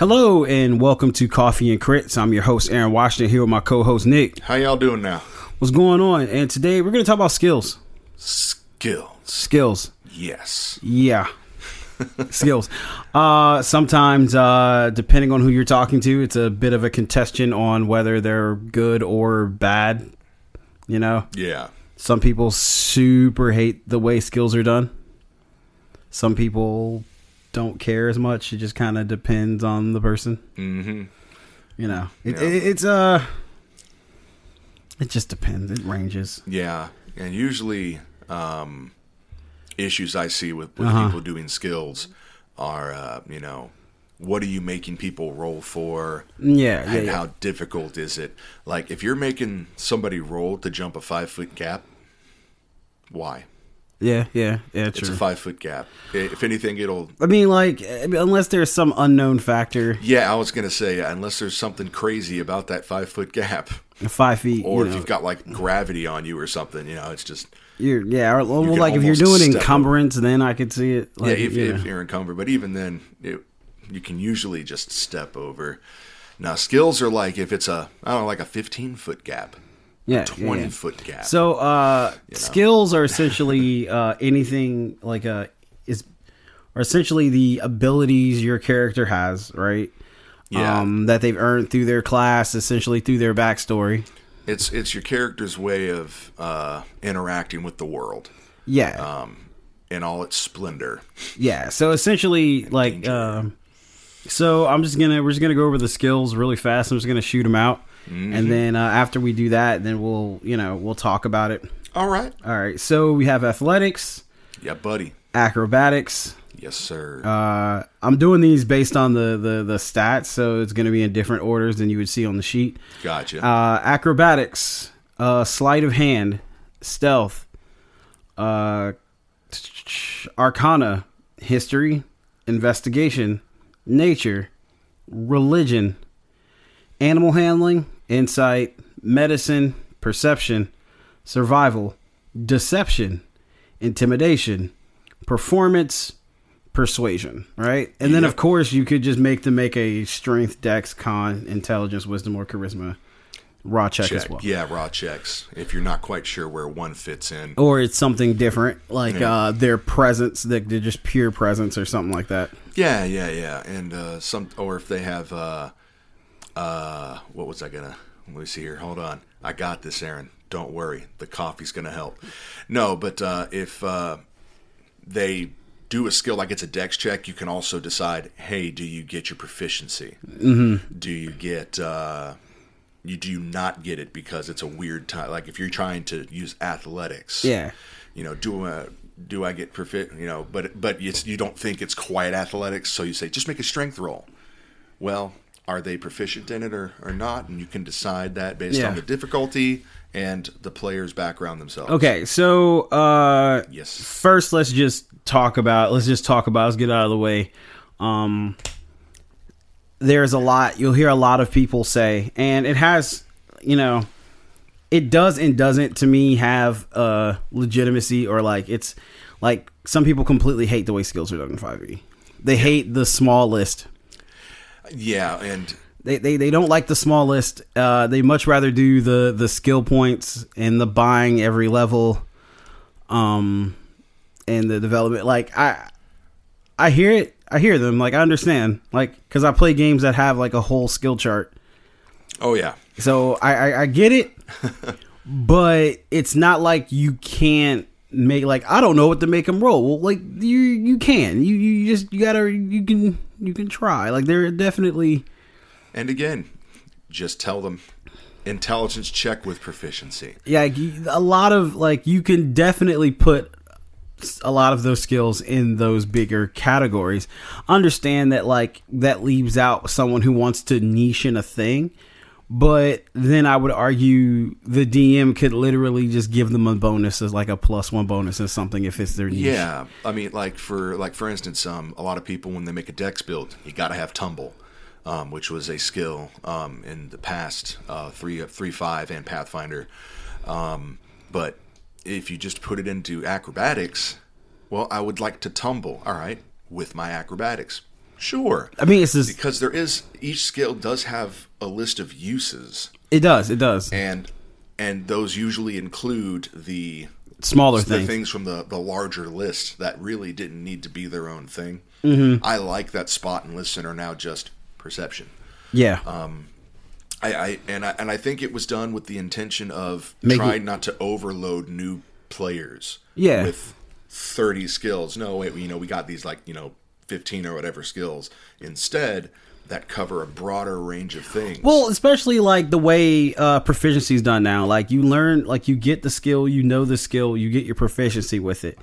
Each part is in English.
Hello and welcome to Coffee and Crits. I'm your host Aaron Washington here with my co-host Nick. How y'all doing now? What's going on? And today we're going to talk about skills. Skills. Skills. Yes. Yeah. skills. Uh sometimes uh depending on who you're talking to, it's a bit of a contestation on whether they're good or bad, you know. Yeah. Some people super hate the way skills are done. Some people don't care as much. It just kind of depends on the person. Mm-hmm. You know, it, Yeah. it, it's uh, it just depends. It ranges. Yeah. And usually, um, issues I see with, with Uh-huh. people doing skills are, uh, you know, what are you making people roll for? Yeah, yeah, and yeah. how difficult is it? Like, if you're making somebody roll to jump a five foot gap, why? Yeah, yeah, yeah. It's a five foot gap. If anything, it'll. I mean, like, unless there's some unknown factor, Yeah, I was gonna say unless there's something crazy about that five foot gap, five feet, or you if know, you've got like gravity on you or something, you know, it's just you're, yeah, or, well, like if you're doing encumbrance, then I could see it. Like, yeah, if, you if you're encumbered. But even then, it, you can usually just step over. Now, skills are like if it's a I don't know, like a 15 foot gap, yeah, yeah, 20 yeah. foot gap. So, uh, know? skills are essentially uh, anything like a is are essentially the abilities your character has, right? Yeah. Um, that they've earned through their class, essentially through their backstory. it's it's your character's way of uh, interacting with the world Yeah, Um, in all its splendor. yeah. So essentially, like, um, so I'm just gonna we're just gonna go over the skills really fast. I'm just gonna shoot them out, Mm-hmm. and then uh, after we do that, then we'll you know we'll talk about it. All right, All right. So we have athletics, yeah, buddy. acrobatics. Yes, sir. Uh, I'm doing these based on the, the the stats, so it's going to be in different orders than you would see on the sheet. gotcha. Uh, acrobatics, uh, sleight of hand, stealth, uh, arcana, history, investigation, nature, religion, animal handling, insight, medicine, perception, survival, deception, intimidation, performance, persuasion, right? And then Yep. of course you could just make them make a strength, dex, con, intelligence, wisdom, or charisma raw check, as well. Yeah, raw checks. If you're not quite sure where one fits in. Or it's something different, like Yeah. uh, their presence, that they're just pure presence or something like that. Yeah, yeah, yeah. And uh, some, or if they have, uh, uh, what was I gonna? Let me see here. Hold on. I got this, Aaron. Don't worry. The coffee's gonna help. No, but uh, if uh, they do a skill like it's a dex check, you can also decide. Hey, do you get your proficiency? Mm-hmm. Do you get? Uh, you do you not get it because it's a weird time? Like if you're trying to use athletics, Yeah. you know, do I, do I get profi You know, but but it's, you don't think it's quite athletics, so you say just make a strength roll. Well, are they proficient in it or, or not? And you can decide that based Yeah. on the difficulty and the player's background themselves. Okay, so uh, Yes. first let's just talk about let's just talk about let's get out of the way um there's a lot you'll hear a lot of people say and it has you know it does and doesn't to me have uh legitimacy or like it's like some people completely hate the way skills are done in 5e they hate the small list Yeah, and they, they they don't like the small list. Uh, they much rather do the the skill points and the buying every level, um, and the development. Like I, I hear it. I hear them. Like I understand. Like because I play games that have like a whole skill chart. oh yeah, So I I, I get it, but it's not like you can't make like I don't know what to make them roll. Well, like you you can. You you just you gotta you can you can try. Like they're definitely. and again, just tell them intelligence check with proficiency. yeah a lot of like you can definitely put a lot of those skills in those bigger categories understand that like that leaves out someone who wants to niche in a thing but then i would argue the dm could literally just give them a bonus as like a plus one bonus or something if it's their niche Yeah, I mean, like for like for instance, um, a lot of people when they make a dex build, you got to have tumble, um, which was a skill um, in the past uh, three three five and Pathfinder. Um, but if you just put it into acrobatics, well, I would like to tumble. All right, with my acrobatics, Sure. I mean, it's just because there is each skill does have a list of uses, it does, it does. and and those usually include the Smaller the things. things from the the larger list that really didn't need to be their own thing. Mm-hmm. I like that spot and listen are now just perception. Yeah, I, I and I and I think it was done with the intention of Make trying not to overload new players. Yeah. With thirty skills. No, wait, you know, we got these like you know fifteen or whatever skills instead that cover a broader range of things. Well, especially like the way uh, proficiency is done now. Like you learn, like you get the skill, you know the skill, you get your proficiency with it,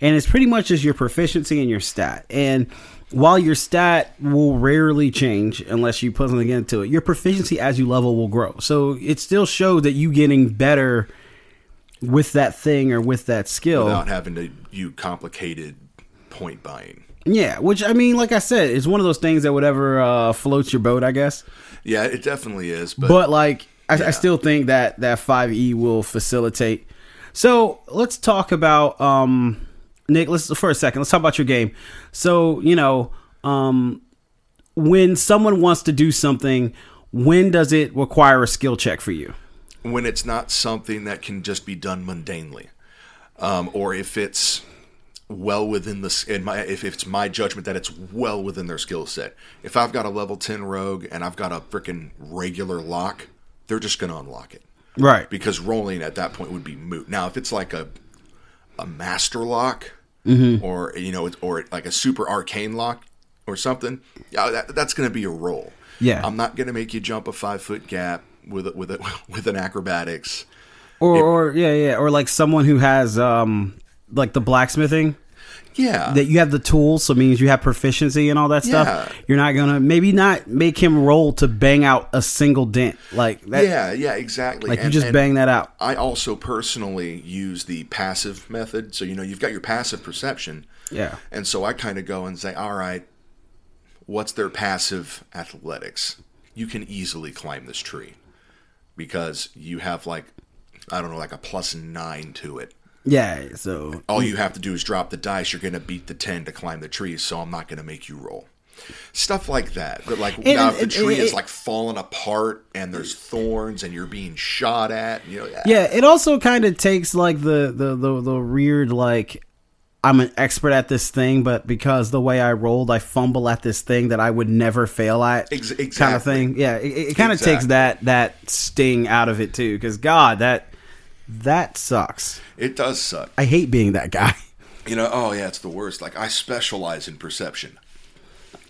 and it's pretty much just your proficiency and your stat. And while your stat will rarely change unless you put something into it, your proficiency as you level will grow. So it still shows that you getting better with that thing or with that skill. without having to you complicated point buying. Yeah, which I mean, like I said, it's one of those things that whatever uh, floats your boat, I guess. Yeah, it definitely is. But, but like I, Yeah. I still think that that 5e will facilitate so let's talk about um nick let's for a second let's talk about your game so you know um when someone wants to do something when does it require a skill check for you when it's not something that can just be done mundanely, um, or if it's well within the in my if it's my judgment that it's well within their skill set. If I've got a level ten rogue and I've got a freaking regular lock, they're just going to unlock it right because rolling at that point would be moot. Now, if it's like a a master lock, Mm-hmm. or you know, or like a super arcane lock or something, yeah, that, that's going to be a roll. Yeah. I'm not going to make you jump a five foot gap with a, with a, with an acrobatics. or or yeah yeah or like someone who has um like the blacksmithing Yeah, that you have the tools, so it means you have proficiency and all that stuff. Yeah. You're not gonna maybe not make him roll to bang out a single dent like that. yeah, yeah, exactly. like you just bang that out. I also personally use the passive method. So you know, you've got your passive perception. Yeah. And so I kind of go and say, all right, what's their passive athletics? You can easily climb this tree because you have like, I don't know, like a plus nine to it. Yeah. So All you have to do is drop the dice. You're going to beat the 10 to climb the tree, so I'm not going to make you roll. Stuff like that. But like now, if the tree and- is like falling apart and there's thorns and you're being shot at, you know, yeah, it also kind of takes like the, the the the weird like I'm an expert at this thing, but because the way I rolled, I fumble at this thing that I would never fail at, Ex- kind of thing. Yeah, it, it kind of takes that that sting out of it too. Because God, that that sucks. it does suck. I hate being that guy. You know, oh yeah, it's the worst. Like I specialize in perception.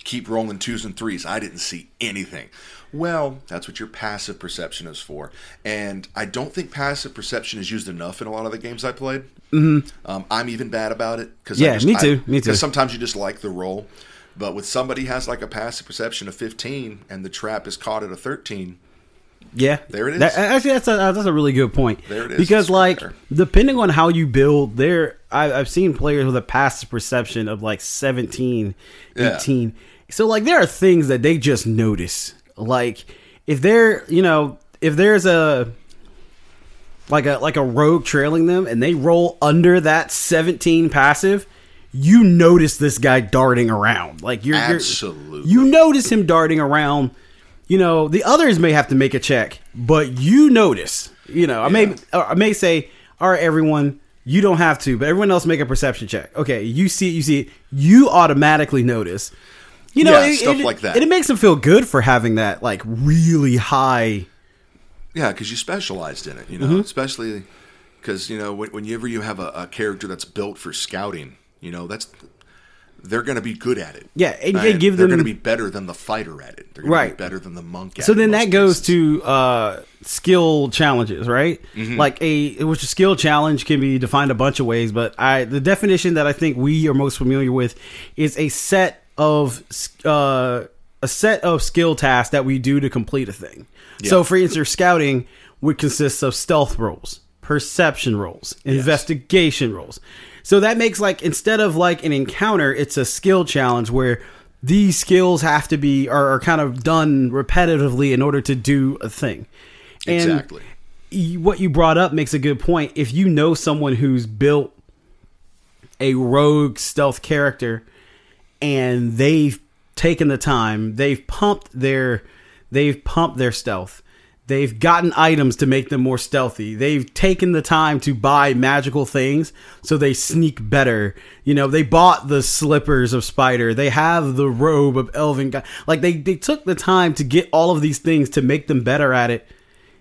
Keep rolling twos and threes. I didn't see anything. Well, that's what your passive perception is for. And I don't think passive perception is used enough in a lot of the games I played. Mm-hmm. Um, I'm even bad about it because Yeah, me too, me too. Because sometimes you just like the roll, but with somebody has like a passive perception of 15 and the trap is caught at a 13, Yeah, There it is. That- actually, that's a that's a really good point. There it is. Because like there. depending on how you build, there I, I've seen players with a passive perception of like 17, Yeah. 18. So like there are things that they just notice. Like if they're you know if there's a like a like a rogue trailing them and they roll under that 17 passive you notice this guy darting around like you're you're- you notice him darting around you know the others may have to make a check but you notice. You know i may or i may say all right everyone you don't have to but everyone else make a perception check. Okay you see it you see it. You automatically notice. You know Yeah, it, stuff it- like that. and it makes them feel good for having that like really high Yeah, because you specialized in it, you know, Mm-hmm. especially because you know when, whenever you have a, a character that's built for scouting, you know that's they're going to be good at it. Yeah, and- and give they're them- going to be better than the fighter at it. They're going Right. to be better than the monk. At So then that goes cases. to uh, skill challenges, right? Mm-hmm. Like a which a skill challenge can be defined a bunch of ways, but I the definition that I think we are most familiar with is a set of uh, a set of skill tasks that we do to complete a thing. So, for instance, scouting would consist of stealth rolls, perception rolls, investigation rolls. So that makes like instead of like an encounter, it's a skill challenge where these skills have to be are, are kind of done repetitively in order to do a thing. And exactly. what you brought up makes a good point. If you know someone who's built a rogue stealth character and they've taken the time. They've pumped their they've pumped their stealth. They've gotten items to make them more stealthy. They've taken the time to buy magical things so they sneak better. You know, they bought the slippers of Spider. They have the robe of Elven. Guy. Like they they took the time to get all of these things to make them better at it.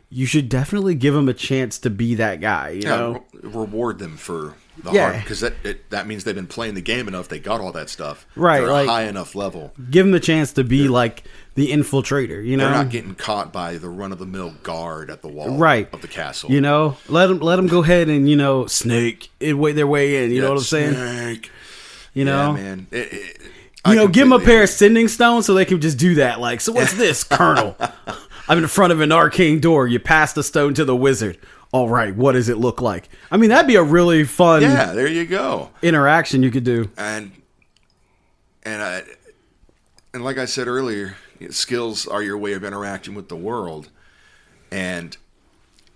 You should definitely give them a chance to be that guy. You Yeah, know, re- reward them for the Yeah. hard because that it, that means they've been playing the game enough. They got all that stuff. Right, They're like- a high enough level. give them the chance to be like the infiltrator. You know, They're not getting caught by the run of the mill guard at the wall right of the castle. You know, let them let them go ahead and you know snake it way their way in. You know what I'm saying? snake. You know, yeah, man. It- it- you I know, give them a pair of sending stones so they can just do that. Like, so what's this, Colonel? I'm in front of an arcane door. You pass the stone to the wizard. All right, what does it look like? I mean, that'd be a really fun Yeah, there you go. interaction you could do. and and I, and like I said earlier, skills are your way of interacting with the world, and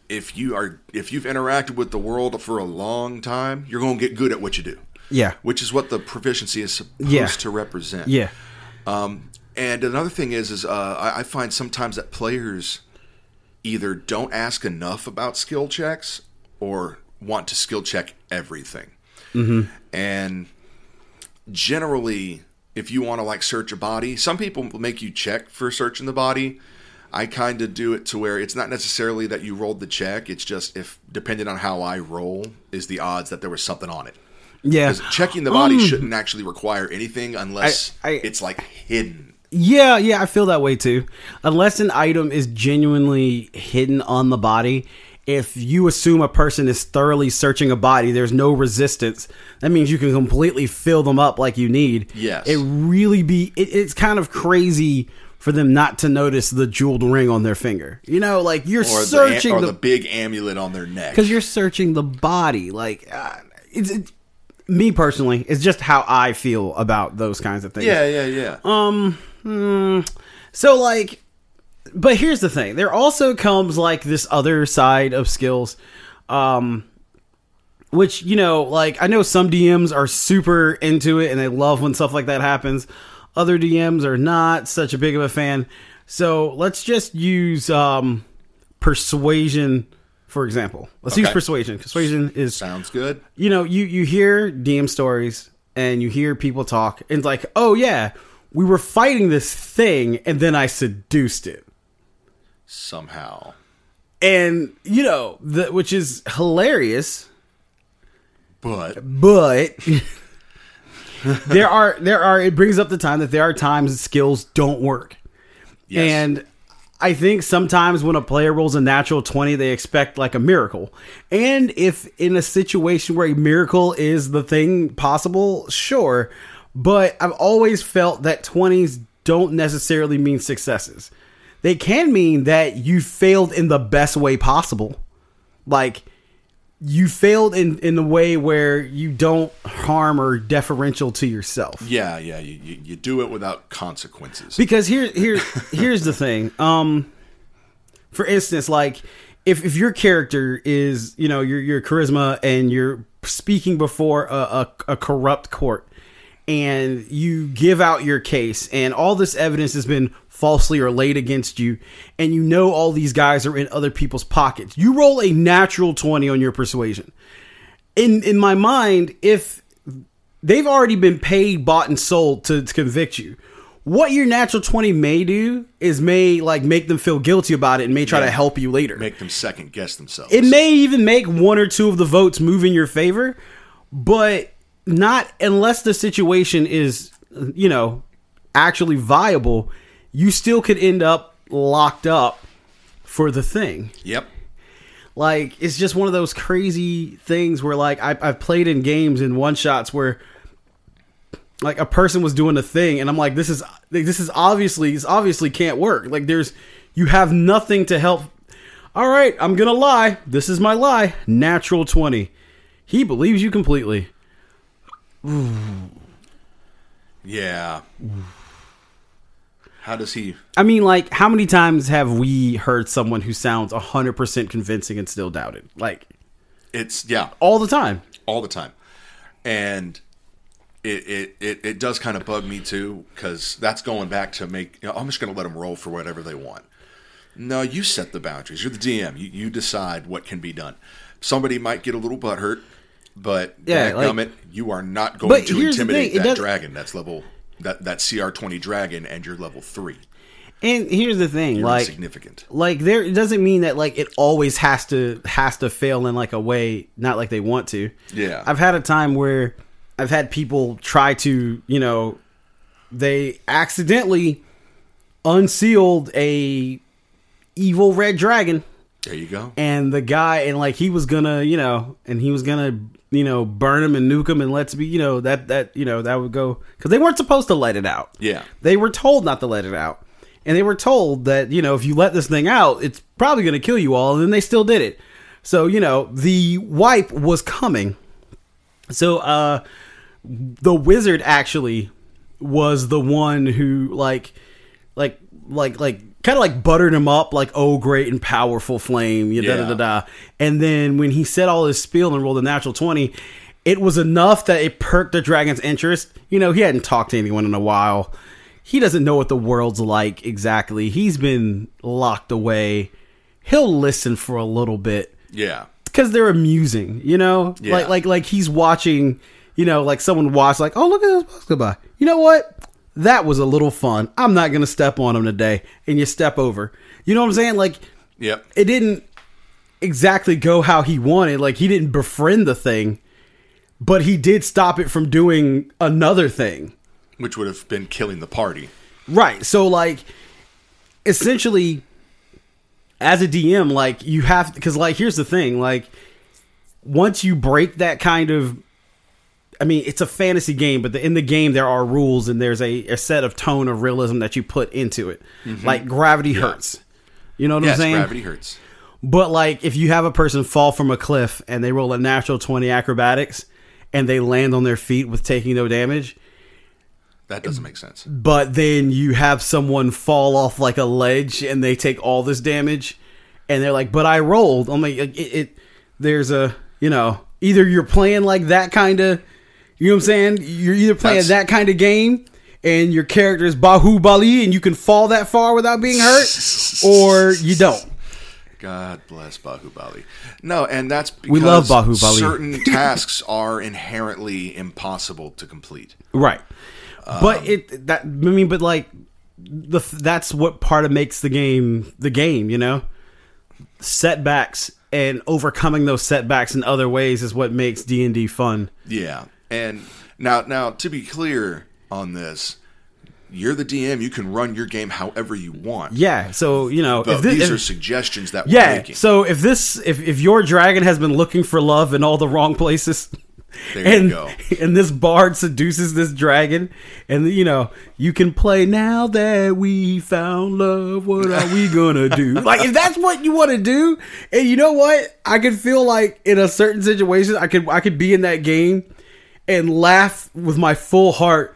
if you are if you've interacted with the world for a long time, you're going to get good at what you do. Yeah, Which is what the proficiency is supposed Yeah. to represent. yeah, Um, And another thing is, is uh, I, I find sometimes that players either don't ask enough about skill checks or want to skill check everything. Mm-hmm. And generally, if you want to like search a body, some people will make you check for searching the body. I kind of do it to where it's not necessarily that you rolled the check. It's just if, depending on how I roll, is the odds that there was something on it. yeah. Because checking the body shouldn't actually require anything unless I- I- it's like hidden. Yeah, yeah, I feel that way too. Unless an item is genuinely hidden on the body, if you assume a person is thoroughly searching a body, there's no resistance. That means you can completely fill them up like you need. Yes. It really be it, it's kind of crazy for them not to notice the jeweled ring on their finger. You know, like you're or searching the, or the the big amulet on their neck. because you're searching the body. Like uh, it's it, me personally, it's just how I feel about those kinds of things. yeah, yeah, yeah. So like but here's the thing. There also comes like this other side of skills um which, you know, like I know some DMs are super into it and they love when stuff like that happens. Other DMs are not such a big of a fan. So, let's just use um persuasion for example. Let's use persuasion. Persuasion is Sounds good. you know, you you hear DM stories and you hear people talk, and it's like, oh yeah, we were fighting this thing, and then I seduced it, Somehow. and you know, the, which is hilarious, But but. there are there are it brings up the time that there are times skills don't work yes. And I think sometimes when a player rolls a natural 20, they expect like a miracle. And if in a situation where a miracle is the thing possible, sure. But I've always felt that 20s don't necessarily mean successes. They can mean that you failed in the best way possible. Like, you failed in, in the way where you don't harm or deferential to yourself yeah, yeah, you, you, you do it without consequences. because here here here's the thing um for instance like if if your character is you know your your charisma and you're speaking before a, a, a corrupt court and you give out your case and all this evidence has been falsely or laid against you and you know all these guys are in other people's pockets you roll a natural 20 on your persuasion in in my mind if they've already been paid, bought, and sold to, to convict you. What your natural twenty may do is may like make them feel guilty about it and may try to help you later. Make them second guess themselves. it may even make one or two of the votes move in your favor, but not unless the situation is you know actually viable. You still could end up locked up for the thing. Yep. like it's just one of those crazy things where like I, I've played in games in one shots where like a person was doing a thing and I'm like this is this is obviously this obviously can't work. Like there's you have nothing to help. All right I'm gonna lie. This is my lie. Natural 20 he believes you completely Yeah. How does he? I mean like how many times have we heard someone who sounds 100% convincing and still doubted like It's yeah, all the time all the time, and it, it, it, it does kind of bug me too because that's going back to make. You know, I'm just going to let them roll for whatever they want. No, you set the boundaries. You're the DM. You, you decide what can be done. Somebody might get a little butthurt, but Yeah, like- gummit, you are not going to intimidate thing, that dragon. That's level that that CR twenty dragon, and you're level three. And here's the thing, You're like insignificant. like there it doesn't mean that like it always has to has to fail in like a way not like they want to. Yeah. I've had a time where I've had people try to, you know, they accidentally unsealed a evil red dragon There you go. and the guy and like he was gonna you know and he was gonna you know burn them and nuke them and let's be you know that that you know that would go because they weren't supposed to let it out. Yeah. they were told not to let it out. And they were told that you know if you let this thing out it's probably gonna kill you all and then they still did it. So you know the wipe was coming. So uh the wizard actually was the one who like like like like kind of like buttered him up like oh great and powerful flame you da da da da and then when he said all his spiel and rolled a natural 20 it was enough that it perked the dragon's interest you know he hadn't talked to anyone in a while he doesn't know what the world's like exactly he's been locked away he'll listen for a little bit Yeah. because they're amusing, you know, Yeah. like like like he's watching, you know, like someone watch like, oh look at this bus go by. You know what? That was a little fun. I'm not gonna step on him today, and you step over. You know what I'm saying? Like Yep. it didn't exactly go how he wanted. Like he didn't befriend the thing, but he did stop it from doing another thing. Which would have been killing the party. Right. So like essentially as a DM like you have cuz like here's the thing like once you break that kind of I mean it's a fantasy game but the, in the game there are rules and there's a, a set of tone of realism that you put into it. Mm-hmm. Like gravity hurts. You know what Yes, I'm saying? gravity hurts. But like if you have a person fall from a cliff and they roll a natural 20 acrobatics and they land on their feet with taking no damage, That doesn't make sense. but then you have someone fall off like a ledge and they take all this damage and they're like but i rolled i'm like it, it there's a you know either you're playing like that kind of you know what i'm saying you're either playing That's- that kind of game and your character is bahubali and you can fall that far without being hurt or you don't God bless Bahubali. No, and that's because We love Bahubali. certain tasks are inherently impossible to complete. Right. Um, but it that I mean, but like the that's what part of makes the game the game. You know, setbacks and overcoming those setbacks in other ways is what makes D and D fun. Yeah. And now now to be clear on this, you're the DM, you can run your game however you want. Yeah. So you know, this, these if- are suggestions that we're yeah. making. So if this if if your dragon has been looking for love in all the wrong places. There and, you go. and this bard seduces this dragon, and you know you can play now that we found love. What are we gonna do? like if that's what you want to do, and you know what, I could feel like in a certain situation, I could I could be in that game and laugh with my full heart,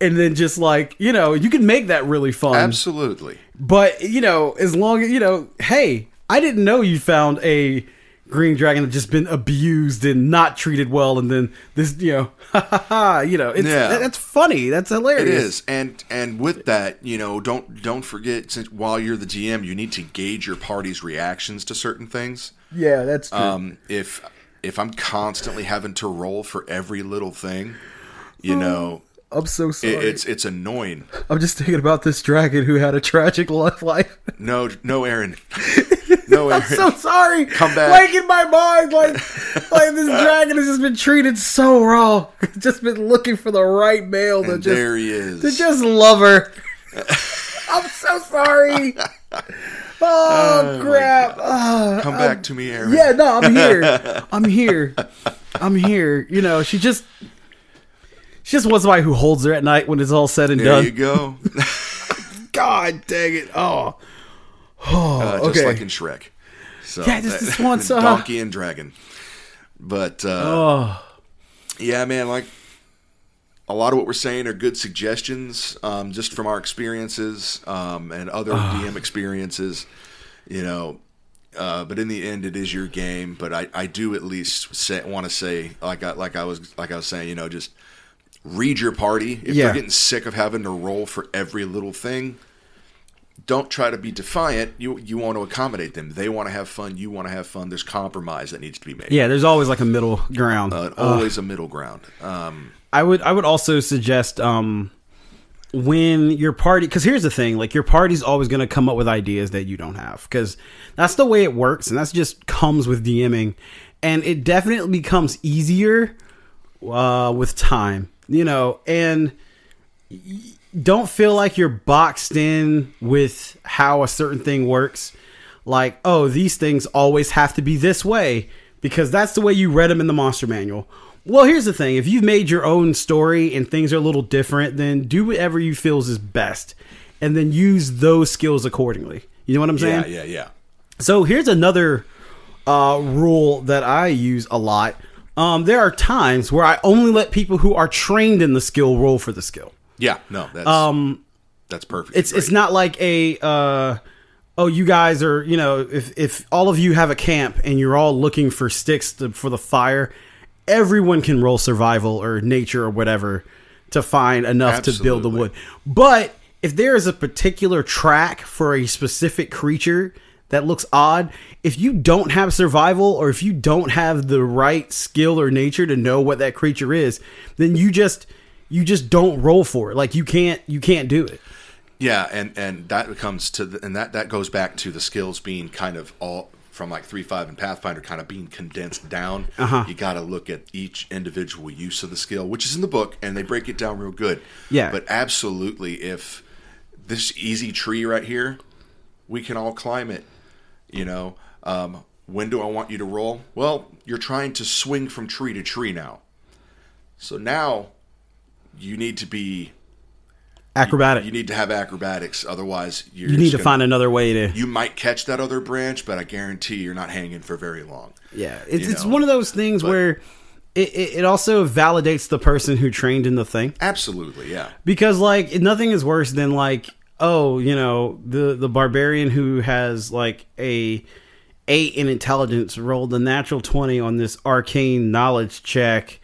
and then just like you know you can make that really fun. Absolutely. But you know, as long as you know, hey, I didn't know you found a green dragon that just been abused and not treated well, and then this, you know, ha ha ha, you know, it's Yeah. that- that's funny, that's hilarious. It is, and and with that, you know, don't don't forget since while you're the GM, you need to gauge your party's reactions to certain things. yeah, that's true. Um, if if I'm constantly having to roll for every little thing, you Oh, know, I'm so sorry. it, it's it's annoying. I'm just thinking about this dragon who had a tragic life. life. No, no, Aaron, no, Aaron. I'm so sorry. Come back. Like in my mind, like like this dragon has just been treated so wrong. just been looking for the right male to and just there he is. to just love her. I'm so sorry. Oh, crap. Ah, Come back to me, Aaron. yeah, no, I'm here. I'm here. I'm here. You know, she just she just wants somebody who holds her at night when it's all said and There done. you go. God dang it. Oh. Uh, just Okay. like in Shrek. So, Yeah, just this once, uh, donkey and dragon. But uh, Oh. yeah, man, like a lot of what we're saying are good suggestions, um, just from our experiences um, and other DM experiences. You know, uh, but in the end, it is your game. But I, I do at least want to say, like I, like I was like I was saying, you know, just read your party. If Yeah. they're getting sick of having to roll for every little thing, don't try to be defiant. You you want to accommodate them. They want to have fun. You want to have fun. There's compromise that needs to be made. Yeah, there's always like a middle ground. Uh, always a middle ground. Um, I would I would also suggest um when your party because here's the thing like your party's always going to come up with ideas that you don't have because that's the way it works and that's just comes with DMing and it definitely becomes easier uh with time you know and don't feel like you're boxed in with how a certain thing works like oh these things always have to be this way because that's the way you read them in the monster manual well here's the thing if you've made your own story and things are a little different then do whatever you feels is best and then use those skills accordingly you know what i'm saying yeah, yeah, yeah. so here's another uh, rule that I use a lot. Um, there are times where I only let people who are trained in the skill roll for the skill. Yeah, no, that's um, that's perfect. It's it's not like a uh, oh you guys are you know if if all of you have a camp and you're all looking for sticks to, for the fire, everyone can roll survival or nature or whatever to find enough to build the wood. But if there is a particular track for a specific creature that looks odd, if you don't have survival or if you don't have the right skill or nature to know what that creature is, then you just you just don't roll for it. Like you can't you can't do it. Yeah, and and that comes to the, and that that goes back to the skills being kind of all from like three five and Pathfinder kind of being condensed down. Uh-huh. You got to look at each individual use of the skill, which is in the book, and they break it down real good. Yeah. but absolutely, if this easy tree right here, we can all climb it. You know, um, when do I want you to roll? Well, you're trying to swing from tree to tree now. So now you need to be Acrobatic. you need to have acrobatics, otherwise you're you need to gonna- find another way to You might catch that other branch, but I guarantee you're not hanging for very long. yeah it's, you it's know, one of those things where it, it, also validates the person who trained in the thing Absolutely, yeah. because like nothing is worse than like oh you know the the barbarian who has like a eight in intelligence rolled a natural 20 on this arcane knowledge check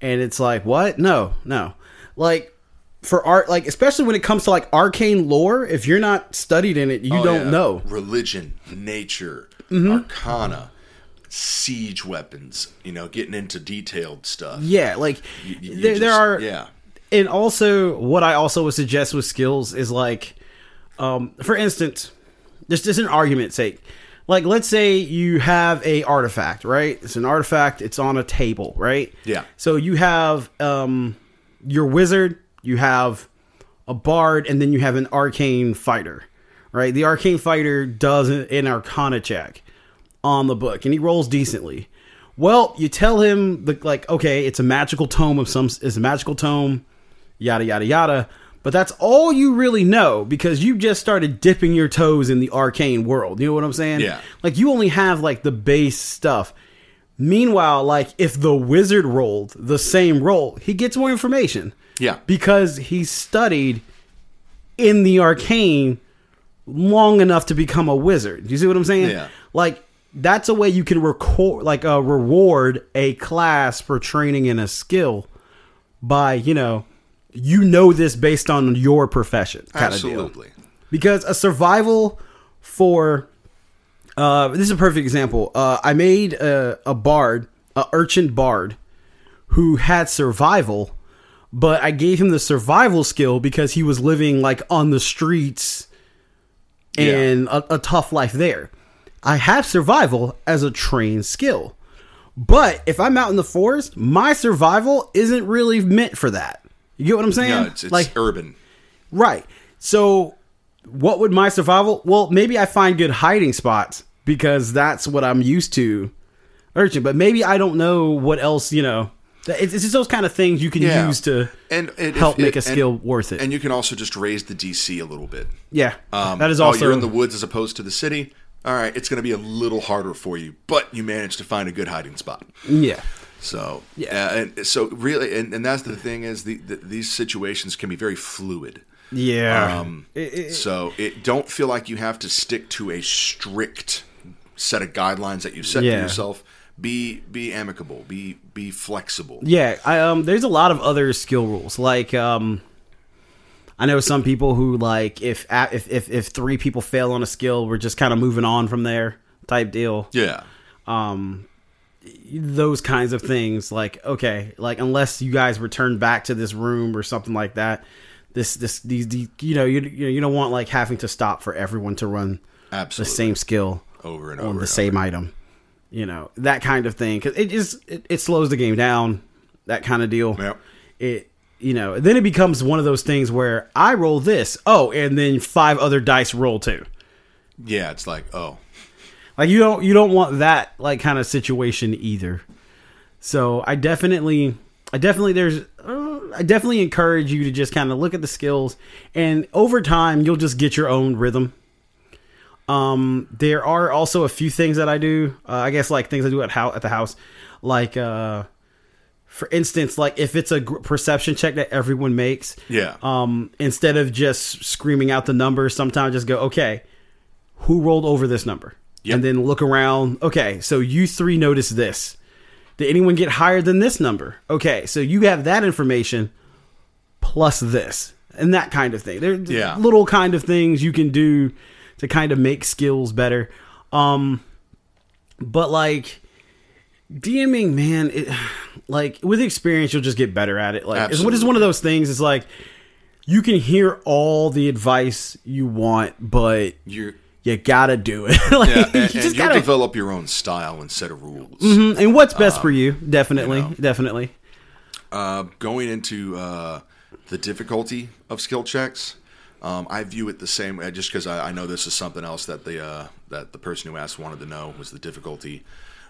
and it's like what no no like for art like especially when it comes to like arcane lore if you're not studied in it you Oh, don't yeah. know religion, nature, Mm-hmm. arcana, siege weapons. You know, getting into detailed stuff. yeah like You- you there, there are yeah. and also what I also would suggest with skills is like, um, for instance, just just an argument's sake, like let's say you have a artifact, right? It's an artifact. It's on a table, right? Yeah. So you have um, your wizard, you have a bard, and then you have an arcane fighter, right? The arcane fighter does an an arcana check on the book, and he rolls decently. Well, you tell him the like, okay, it's a magical tome of some, it's a magical tome, yada yada yada. But that's all you really know because you just started dipping your toes in the arcane world. You know what I'm saying? Yeah. Like you only have like the base stuff. Meanwhile, like if the wizard rolled the same roll, he gets more information Yeah. because he studied in the arcane long enough to become a wizard. You see what I'm saying? Yeah. Like that's a way you can record like uh, reward a class for training in a skill by, you know, you know this based on your profession kind deal. Absolutely. Because a survival for uh, this is a perfect example. Uh, I made a, a bard, a urchin bard, who had survival, but I gave him the survival skill because he was living like on the streets and a, a tough life there. I have survival as a trained skill, but if I'm out in the forest, my survival isn't really meant for that. You get what I'm saying? Yeah, it's, it's like urban. Right. So, what would my survival? Well, maybe I find good hiding spots because that's what I'm used to, urchin. But maybe I don't know what else. You know, it's, it's just those kind of things you can Yeah. use to And it, help it- make a and- skill worth it. And you can also just raise the DC a little bit. yeah, Um, that is oh, also you're in the woods as opposed to the city. All right, it's going to be a little harder for you, but you managed to find a good hiding spot. yeah. So yeah, and so really, and, and that's the thing is the, the these situations can be very fluid. Yeah. Um, It- it- so it don't feel like you have to stick to a strict set of guidelines that you set Yeah. for yourself. be be amicable, be be flexible. Yeah, I, um, there's a lot of other skill rules. Like, um, I know some people who like if if if, if three people fail on a skill, we're just kind of moving on from there type deal. Yeah. Um, those kinds of things. Like, okay, like unless you guys return back to this room or something like that, this this these, these you know you you don't want like having to stop for everyone to run Absolutely. the same skill over and on over the and same over. item. You know that kind of thing because it just it, it slows the game down. That kind of deal. Yep. It you know then it becomes one of those things where I roll this oh and then five other dice roll too. Yeah, it's like, oh, Like you don't you don't want that like kind of situation either. So I definitely I definitely there's uh, I definitely encourage you to just kind of look at the skills and over time you'll just get your own rhythm. Um there are also a few things that I do. Uh, I guess like things I do at how at the house like uh for instance like if it's a gr- perception check that everyone makes yeah, um, instead of just screaming out the numbers, sometimes just go, okay, who rolled over this number? Yep. And then look around. Okay, so you three noticed this. Did anyone get higher than this number? Okay, so you have that information plus this and that kind of thing. There's Yeah. little kind of things you can do to kind of make skills better. Um, but like DMing, man, it, like with experience, you'll just get better at it. Like it's what is one of those things. It's like you can hear all the advice you want, but you're you gotta do it. like, yeah, and, you just you'll gotta. develop your own style and set of rules. Mhm, and what's best for you? Definitely, you know. definitely. Uh, going into uh, the difficulty of skill checks, um, I view it the same way. Just because I, I know this is something else that the uh, that the person who asked wanted to know was the difficulty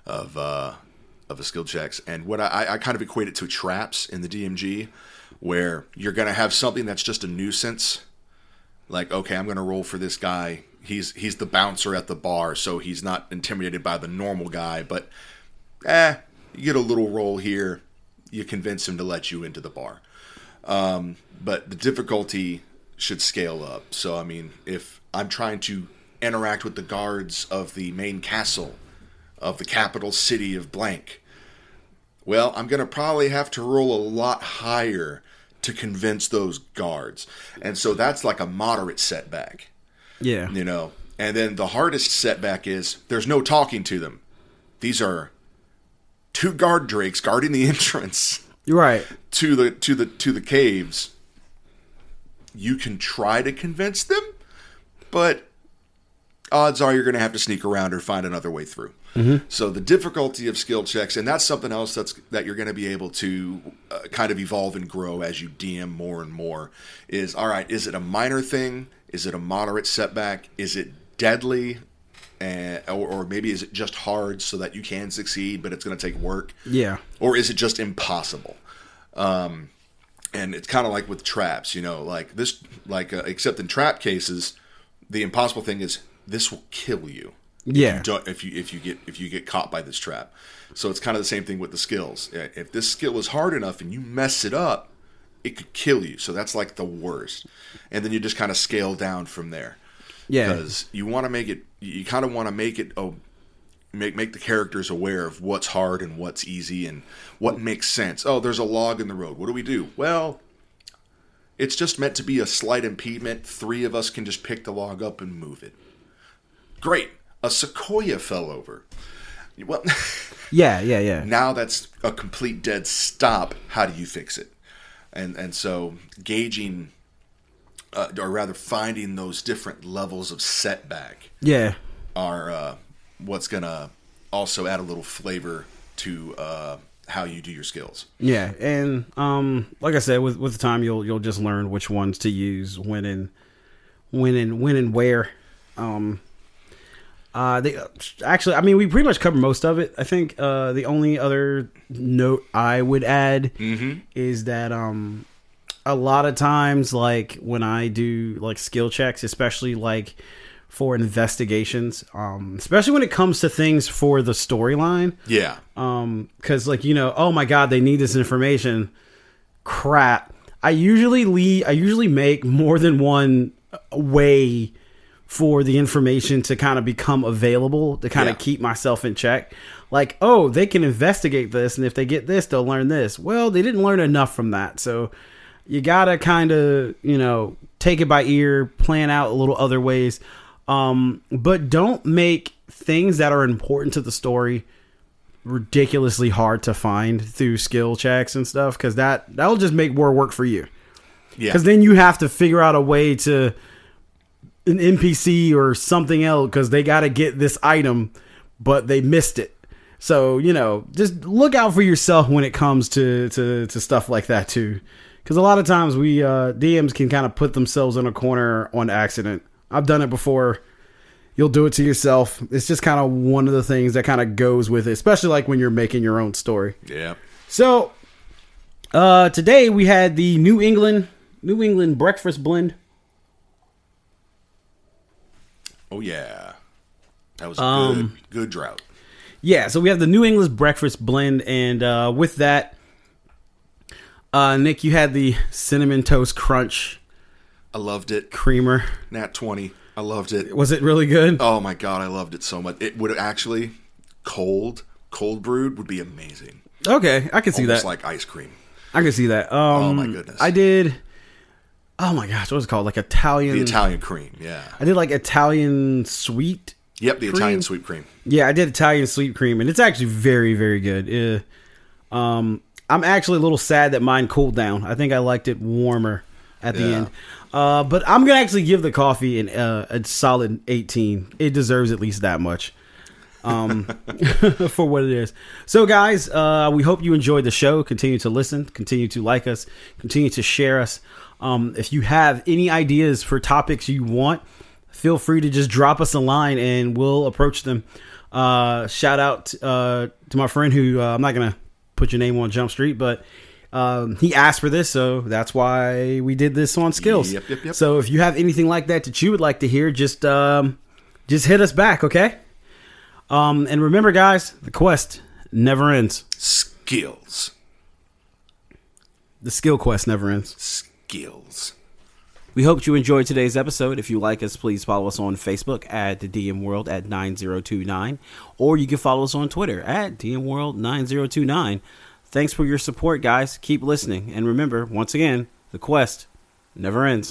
of uh, of a skill checks, and what I, I kind of equate it to traps in the DMG, where you're going to have something that's just a nuisance. Like, okay, I'm going to roll for this guy. He's he's the bouncer at the bar, so he's not intimidated by the normal guy. But, eh, you get a little roll here, you convince him to let you into the bar. Um, but the difficulty should scale up. So, I mean, if I'm trying to interact with the guards of the main castle of the capital city of blank, well, I'm going to probably have to roll a lot higher to convince those guards. And so that's like a moderate setback, Yeah, you know. And then the hardest setback is there's no talking to them. These are two guard drakes guarding the entrance you're right. to the to the to the caves. You can try to convince them, but odds are you're going to have to sneak around or find another way through. So the difficulty of skill checks, and that's something else that's that you're going to be able to uh, kind of evolve and grow as you DM more and more. Is all right. Is it a minor thing? Is it a moderate setback? Is it deadly? And, or, or maybe is it just hard so that you can succeed, but it's going to take work? Yeah, or is it just impossible? Um, and it's kind of like with traps, you know, like this, like uh, except in trap cases, the impossible thing is this will kill you. yeah, Don't- If you if you get if you get caught by this trap, so it's kind of the same thing with the skills. If this skill is hard enough and you mess it up, it could kill you. So that's like the worst. And then you just kind of scale down from there yeah. because you want to make it you kind of want to make it oh make make the characters aware of what's hard and what's easy and what makes sense. Oh there's a log in the road. What do we do? Well it's just meant to be a slight impediment. Three of us can just pick the log up and move it. Great. A sequoia fell over. Well Yeah, yeah, yeah. now that's a complete dead stop. How do you fix it? And and so gauging uh, or rather finding those different levels of setback Yeah. are uh, what's gonna also add a little flavor to uh, how you do your skills Yeah, and um, like I said, with with time, you'll you'll just learn which ones to use when and when and when and where. Um, uh, they actually, I mean, we pretty much covered most of it. I think uh, the only other note I would add is that um, a lot of times, like when I do like skill checks, especially like for investigations, um, especially when it comes to things for the storyline yeah um because like you know oh my god they need this information crap i usually leave i usually make more than one way for the information to kind of become available to kind Yeah. of keep myself in check. Like, oh, they can investigate this, and if they get this, they'll learn this. Well, they didn't learn enough from that, so you gotta kind of you know take it by ear, plan out a little other ways, um, but don't make things that are important to the story ridiculously hard to find through skill checks and stuff because that that'll just make more work for you. Yeah. because then you have to figure out a way to an npc or something else because they got to get this item but they missed it. So you know just look out for yourself when it comes to to, to stuff like that too. Because a lot of times we uh dms can kind of put themselves in a corner on accident i've done it before you'll do it to yourself it's just kind of one of the things that kind of goes with it especially like when you're making your own story yeah. so, uh, today we had the New England New England breakfast blend. Oh yeah. That was a Um, good good drought. Yeah, so we have the New England breakfast blend, and uh, with that, uh, Nick, you had the cinnamon toast crunch I loved it. creamer. Nat 20. I loved it. Was it really good? Oh my god, I loved it so much. It would actually cold, cold brewed would be amazing. Okay, I can see Almost that. like ice cream. I can see that. Um, Oh, my goodness. I did. Oh my gosh, what was it called? Like Italian. The Italian cream, yeah. I did like Italian sweet. Yep, the Cream. Italian sweet cream. Yeah, I did Italian sweet cream, and it's actually very, very good. Uh, um, I'm actually a little sad that mine cooled down. I think I liked it warmer at the Yeah. end. Uh, but I'm gonna actually give the coffee an, uh, a solid 18. It deserves at least that much um, for what it is. So, guys, uh, we hope you enjoyed the show. Continue to listen, continue to like us, continue to share us. Um, if you have any ideas for topics you want, feel free to just drop us a line and we'll approach them. Uh, shout out uh, to my friend who uh, I'm not gonna put your name on Jump Street, but um, he asked for this, so that's why we did this on Skills. Yep, yep, yep. So if you have anything like that that you would like to hear, just um, just hit us back, okay? Um, and remember, guys, the quest never ends. Skills. The skill quest never ends. Skills. We hope you enjoyed today's episode. If you like us, please follow us on Facebook at the DM World at 9029, or you can follow us on Twitter at DM World 9029. Thanks for your support, guys. Keep listening. And remember, once again, the quest never ends.